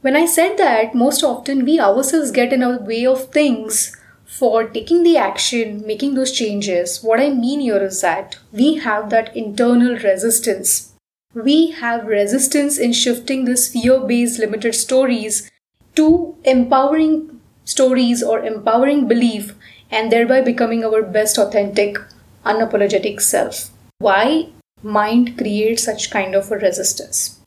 When I said that, most often we ourselves get in our way of things for taking the action, making those changes. What I mean here is that we have that internal resistance. We have resistance in shifting this fear based limited stories to empowering stories or empowering belief and thereby becoming our best authentic, unapologetic self. Why mind creates such kind of a resistance?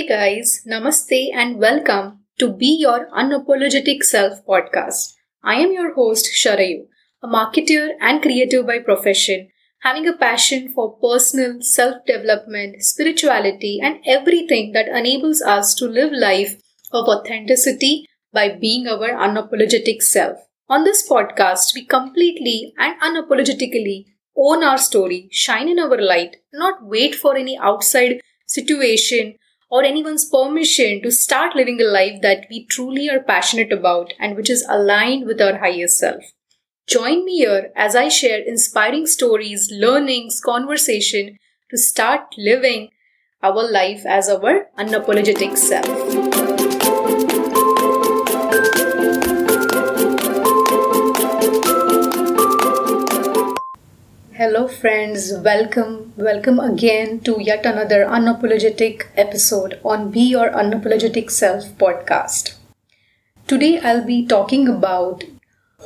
Hey guys, namaste and welcome to Be Your Unapologetic Self podcast. I am your host Sharayu, a marketer and creative by profession, having a passion for personal self development, spirituality, and everything that enables us to live life of authenticity by being our unapologetic self. On this podcast, we completely and unapologetically own our story, shine in our light, not wait for any outside situation or anyone's permission to start living a life that we truly are passionate about and which is aligned with our higher self. Join me here as I share inspiring stories, learnings, conversation to start living our life as our unapologetic self. Hello, friends. Welcome, welcome again to yet another unapologetic episode on Be Your Unapologetic Self podcast. Today, I'll be talking about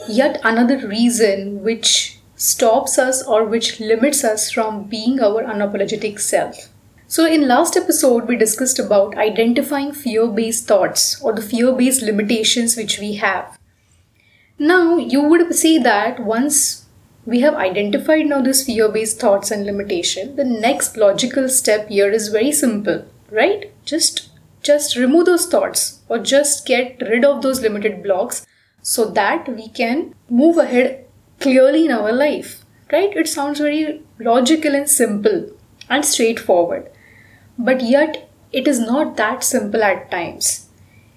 yet another reason which stops us or which limits us from being our unapologetic self. So, in last episode, we discussed about identifying fear based thoughts or the fear based limitations which we have. Now, you would see that once we have identified now this fear based thoughts and limitation. The next logical step here is very simple right? Just just remove those thoughts or just get rid of those limited blocks so that we can move ahead clearly in our life right? It sounds very logical and simple and straightforward but yet it is not that simple at times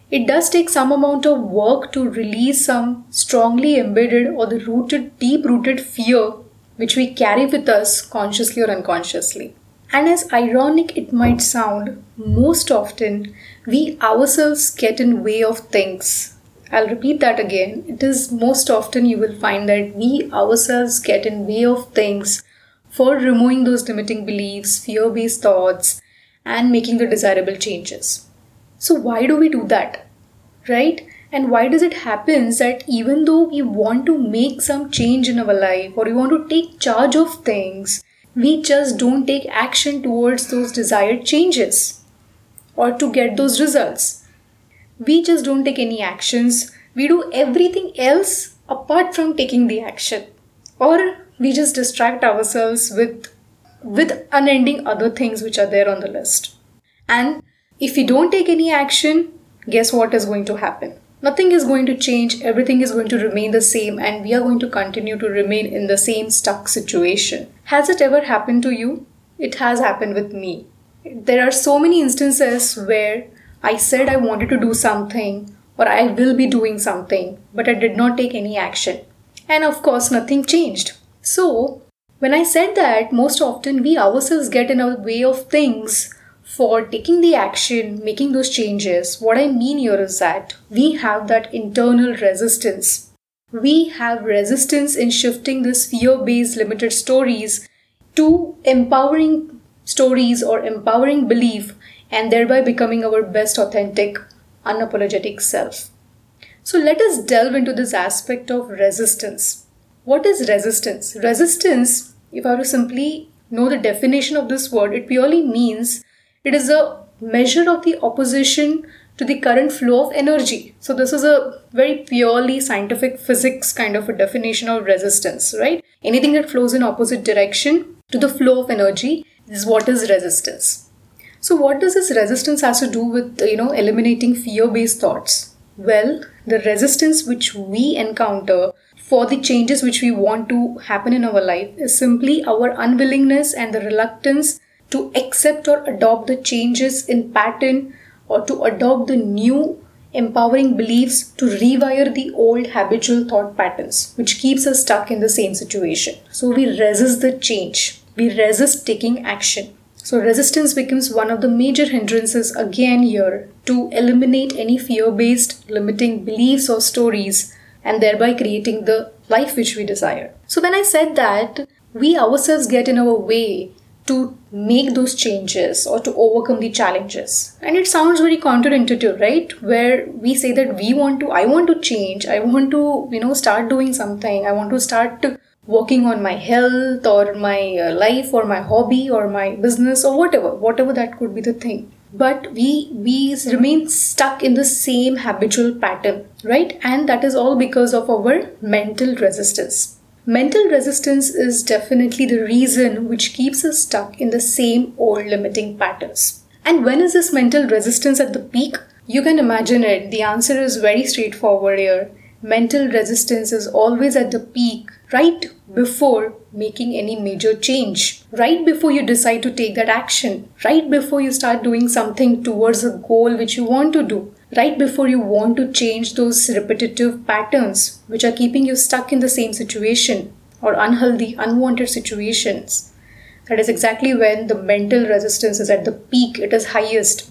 it does take some amount of work to release some strongly embedded or the rooted, deep rooted fear which we carry with us consciously or unconsciously. And as ironic it might sound, most often we ourselves get in way of things. I'll repeat that again. It is most often you will find that we ourselves get in way of things for removing those limiting beliefs, fear-based thoughts, and making the desirable changes. So, why do we do that? Right? And why does it happen that even though we want to make some change in our life or we want to take charge of things, we just don't take action towards those desired changes or to get those results? We just don't take any actions. We do everything else apart from taking the action. Or we just distract ourselves with with unending other things which are there on the list. And if we don't take any action, guess what is going to happen? Nothing is going to change, everything is going to remain the same, and we are going to continue to remain in the same stuck situation. Has it ever happened to you? It has happened with me. There are so many instances where I said I wanted to do something or I will be doing something, but I did not take any action. And of course, nothing changed. So, when I said that, most often we ourselves get in our way of things for taking the action, making those changes, what I mean here is that we have that internal resistance. We have resistance in shifting this fear based limited stories to empowering stories or empowering belief and thereby becoming our best authentic, unapologetic self. So let us delve into this aspect of resistance. What is resistance? Resistance, if I were to simply know the definition of this word, it purely means it is a measure of the opposition to the current flow of energy. So, this is a very purely scientific physics kind of a definition of resistance, right? Anything that flows in opposite direction to the flow of energy is what is resistance. So, what does this resistance has to do with uh, you know eliminating fear-based thoughts? Well, the resistance which we encounter for the changes which we want to happen in our life is simply our unwillingness and the reluctance to accept or adopt the changes in pattern or to adopt the new empowering beliefs to rewire the old habitual thought patterns which keeps us stuck in the same situation. So we resist the change. We resist taking action. So, resistance becomes one of the major hindrances again here to eliminate any fear based limiting beliefs or stories and thereby creating the life which we desire. So, when I said that, we ourselves get in our way to make those changes or to overcome the challenges. And it sounds very counterintuitive, right? Where we say that we want to, I want to change, I want to, you know, start doing something, I want to start working on my health or my uh, life or my hobby or my business or whatever, whatever that could be the thing. But we we remain stuck in the same habitual pattern, right? And that is all because of our mental resistance Mental resistance is definitely the reason which keeps us stuck in the same old limiting patterns. And when is this mental resistance at the peak? You can imagine it. The answer is very straightforward here. Mental resistance is always at the peak right before making any major change, right before you decide to take that action, right before you start doing something towards a goal which you want to do, right before you want to change those repetitive patterns which are keeping you stuck in the same situation or unhealthy, unwanted situations. That is exactly when the mental resistance is at the peak, it is highest,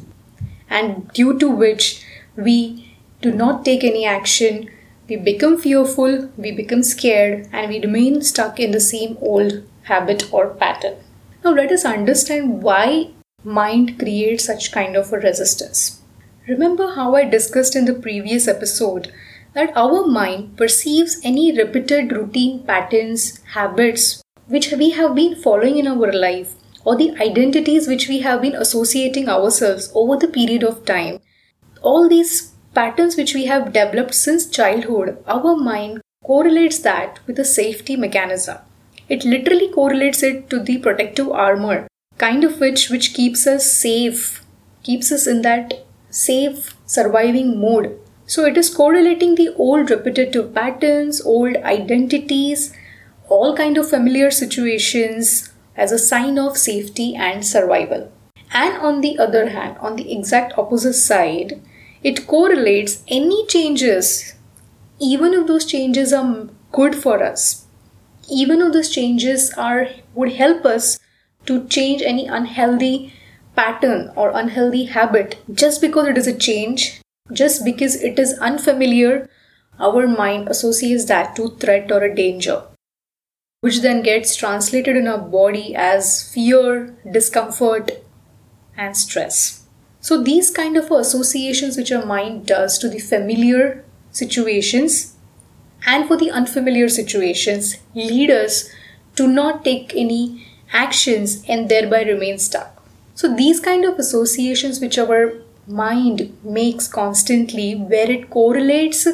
and due to which we do not take any action, we become fearful, we become scared, and we remain stuck in the same old habit or pattern. Now, let us understand why mind creates such kind of a resistance. Remember how I discussed in the previous episode that our mind perceives any repeated routine patterns, habits which we have been following in our life, or the identities which we have been associating ourselves over the period of time. All these patterns which we have developed since childhood, our mind correlates that with a safety mechanism. It literally correlates it to the protective armor, kind of which which keeps us safe, keeps us in that safe surviving mode. So it is correlating the old repetitive patterns, old identities, all kind of familiar situations as a sign of safety and survival. And on the other hand, on the exact opposite side, it correlates any changes, even if those changes are good for us, even if those changes are would help us to change any unhealthy pattern or unhealthy habit just because it is a change, just because it is unfamiliar, our mind associates that to threat or a danger, which then gets translated in our body as fear, discomfort, and stress. So, these kind of associations which our mind does to the familiar situations and for the unfamiliar situations lead us to not take any actions and thereby remain stuck. So these kind of associations which our mind makes constantly where it correlates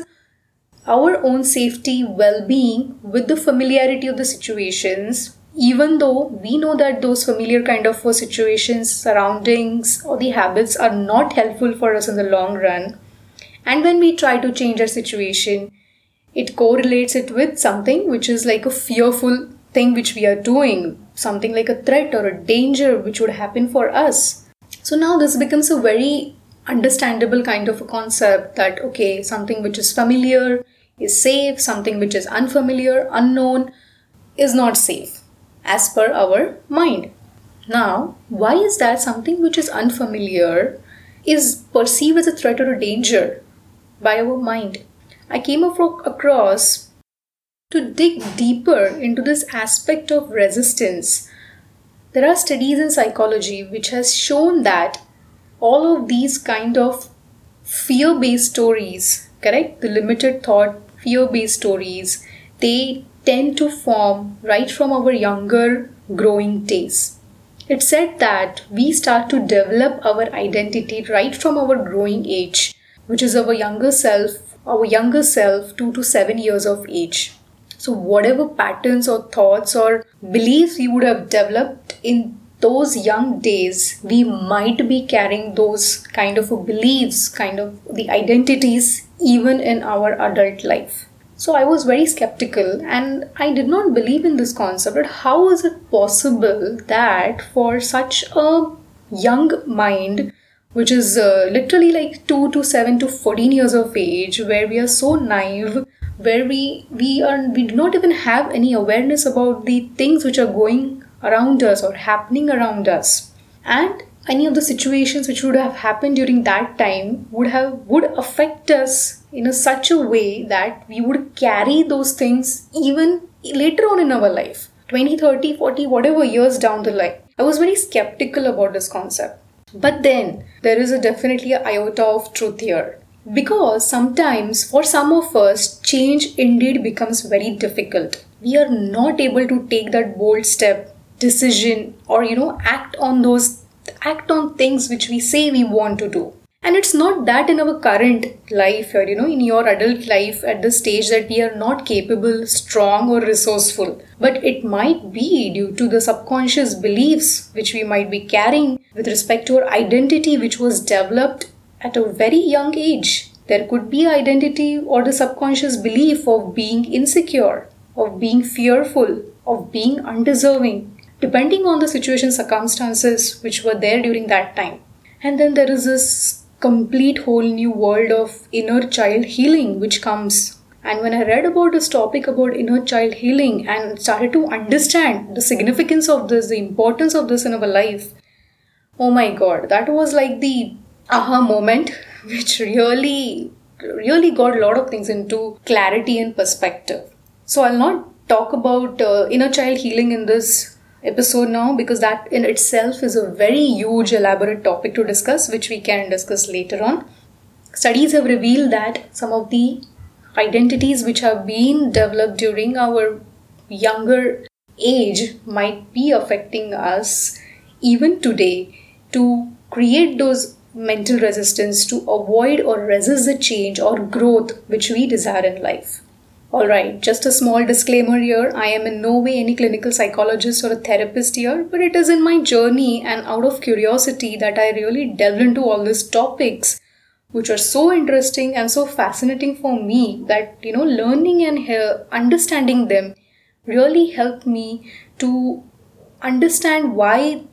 our own safety well-being with the familiarity of the situations even though we know that those familiar kind of situations surroundings or the habits are not helpful for us in the long run. And when we try to change our situation it correlates it with something which is like a fearful thing which we are doing something like a threat or a danger which would happen for us. So now this becomes a very understandable kind of a concept that okay, something which is familiar is safe, something which is unfamiliar, unknown is not safe as per our mind. Now, why is that something which is unfamiliar is perceived as a threat or a danger by our mind? I came across to dig deeper into this aspect of resistance, there are studies in psychology which has shown that all of these kind of fear-based stories, correct? The limited thought fear-based stories, they tend to form right from our younger growing days. It said that we start to develop our identity right from our growing age, which is our younger self, our younger self 2 to 7 years of age. So, whatever patterns or thoughts or beliefs you would have developed in those young days, we might be carrying those kind of beliefs, kind of the identities, even in our adult life. So I was very skeptical and I did not believe in this concept. But how is it possible that for such a young mind, which is uh, literally like 2 to 7 to 14 years of age, where we are so naive, where we we are we do not even have any awareness about the things which are going around us or happening around us. And any of the situations which would have happened during that time would have would affect us in a such a way that we would carry those things even later on in our life 20 30 40 whatever years down the line. I was very skeptical about this concept. But then there is a definitely a iota of truth here because sometimes for some of us change indeed becomes very difficult we are not able to take that bold step decision or you know act on those act on things which we say we want to do. And it's not that in our current life or, you know, in your adult life at the stage that we are not capable, strong, or resourceful. But it might be due to the subconscious beliefs which we might be carrying with respect to our identity, which was developed at a very young age. There could be identity or the subconscious belief of being insecure, of being fearful, of being undeserving, depending on the situation circumstances which were there during that time and then there is this complete whole new world of inner child healing which comes and when i read about this topic about inner child healing and started to understand the significance of this the importance of this in our life oh my god that was like the aha moment which really really got a lot of things into clarity and perspective. So i'll not talk about uh, inner child healing in this episode now because that in itself is a very huge elaborate topic to discuss which we can discuss later on. Studies have revealed that some of the identities which have been developed during our younger age might be affecting us even today to create those mental resistance to avoid or resist the change or growth which we desire in life Alright, just a small disclaimer here. I am in no way any clinical psychologist or a therapist here, but it is in my journey and out of curiosity that I really delve into all these topics, which are so interesting and so fascinating for me that, you know, learning and understanding them really helped me to understand why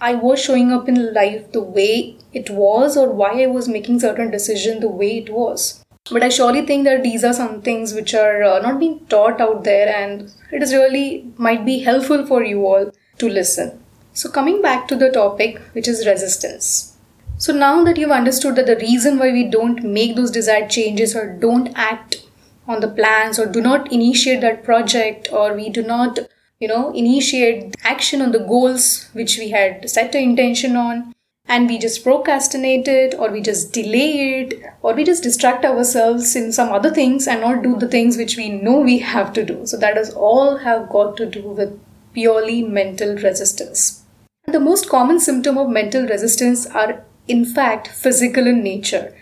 I was showing up in life the way it was or why I was making certain decisions the way it was. But i surely think that these are some things which are uh, not being taught out there and it is really might be helpful for you all to listen. So coming back to the topic which is resistance. So now that you've understood that the reason why we don't make those desired changes or don't act on the plans or do not initiate that project or we do not you know initiate action on the goals which we had set an intention on and we just procrastinate it or we just delay it or we just distract ourselves in some other things and not do the things which we know we have to do. So that does all have got to do with purely mental resistance. The most common symptom of mental resistance are in fact physical in nature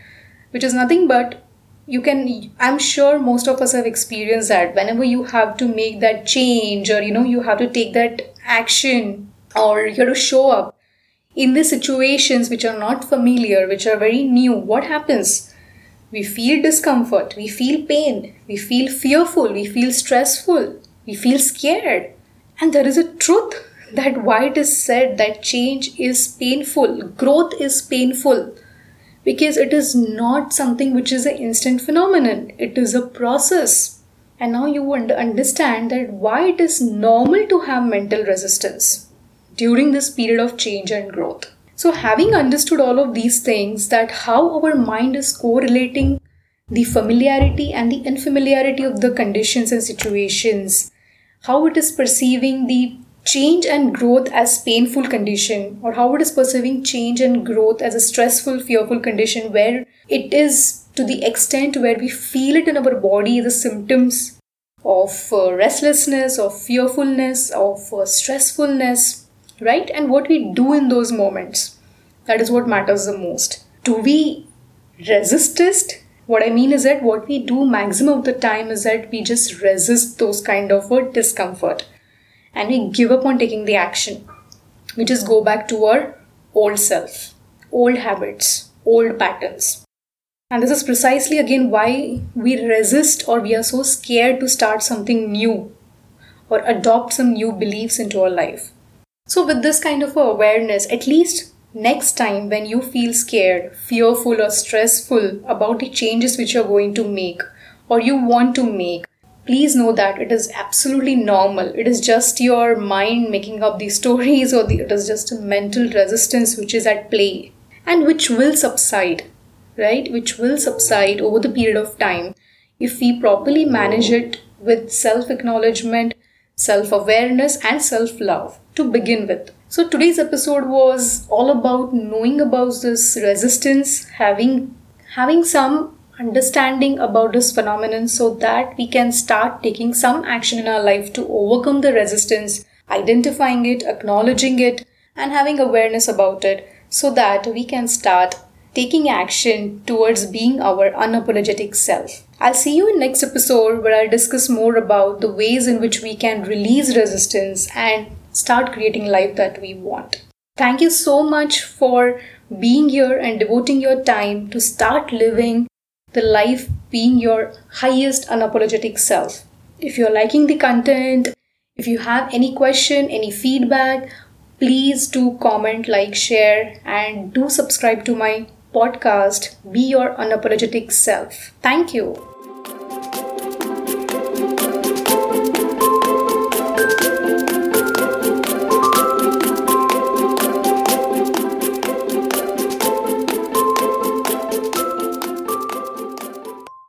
which is nothing but you can i'm sure most of us have experienced that whenever you have to make that change or you know you have to take that action or you have to show up in the situations which are not familiar, which are very new, what happens? We feel discomfort, we feel pain, we feel fearful, we feel stressful, we feel scared. And there is a truth that why it is said that change is painful, growth is painful, because it is not something which is an instant phenomenon, it is a process. And now you understand that why it is normal to have mental resistance during this period of change and growth. So, having understood all of these things, that how our mind is correlating the familiarity and the unfamiliarity of the conditions and situations, how it is perceiving the change and growth as painful condition or how it is perceiving change and growth as a stressful fearful condition where it is to the extent where we feel it in our body the symptoms of uh, restlessness of fearfulness of uh, stressfulness right? And what we do in those moments. That is what matters the most. Do we resist it? What I mean is that what we do maximum of the time is that we just resist those kind of a discomfort and we give up on taking the action. We just go back to our old self, old habits, old patterns. And this is precisely again why we resist or we are so scared to start something new or adopt some new beliefs into our life. So, with this kind of awareness, at least next time when you feel scared, fearful, or stressful about the changes which you're going to make or you want to make, please know that it is absolutely normal. It is just your mind making up these stories, or the, it is just a mental resistance which is at play and which will subside, right? Which will subside over the period of time if we properly manage it with self acknowledgement, self awareness, and self love to begin with. So, today's episode was all about knowing about this resistance, having having some understanding about this phenomenon so that we can start taking some action in our life to overcome the resistance, identifying it, acknowledging it, and having awareness about it so that we can start taking action towards being our unapologetic self. I'll see you in next episode where I'll discuss more about the ways in which we can release resistance and start creating life that we want. Thank you so much for being here and devoting your time to start living the life being your highest unapologetic self. If you're liking the content, if you have any question, any feedback, please do comment, like, share, and do subscribe to my podcast, Be Your Unapologetic Self. Thank you.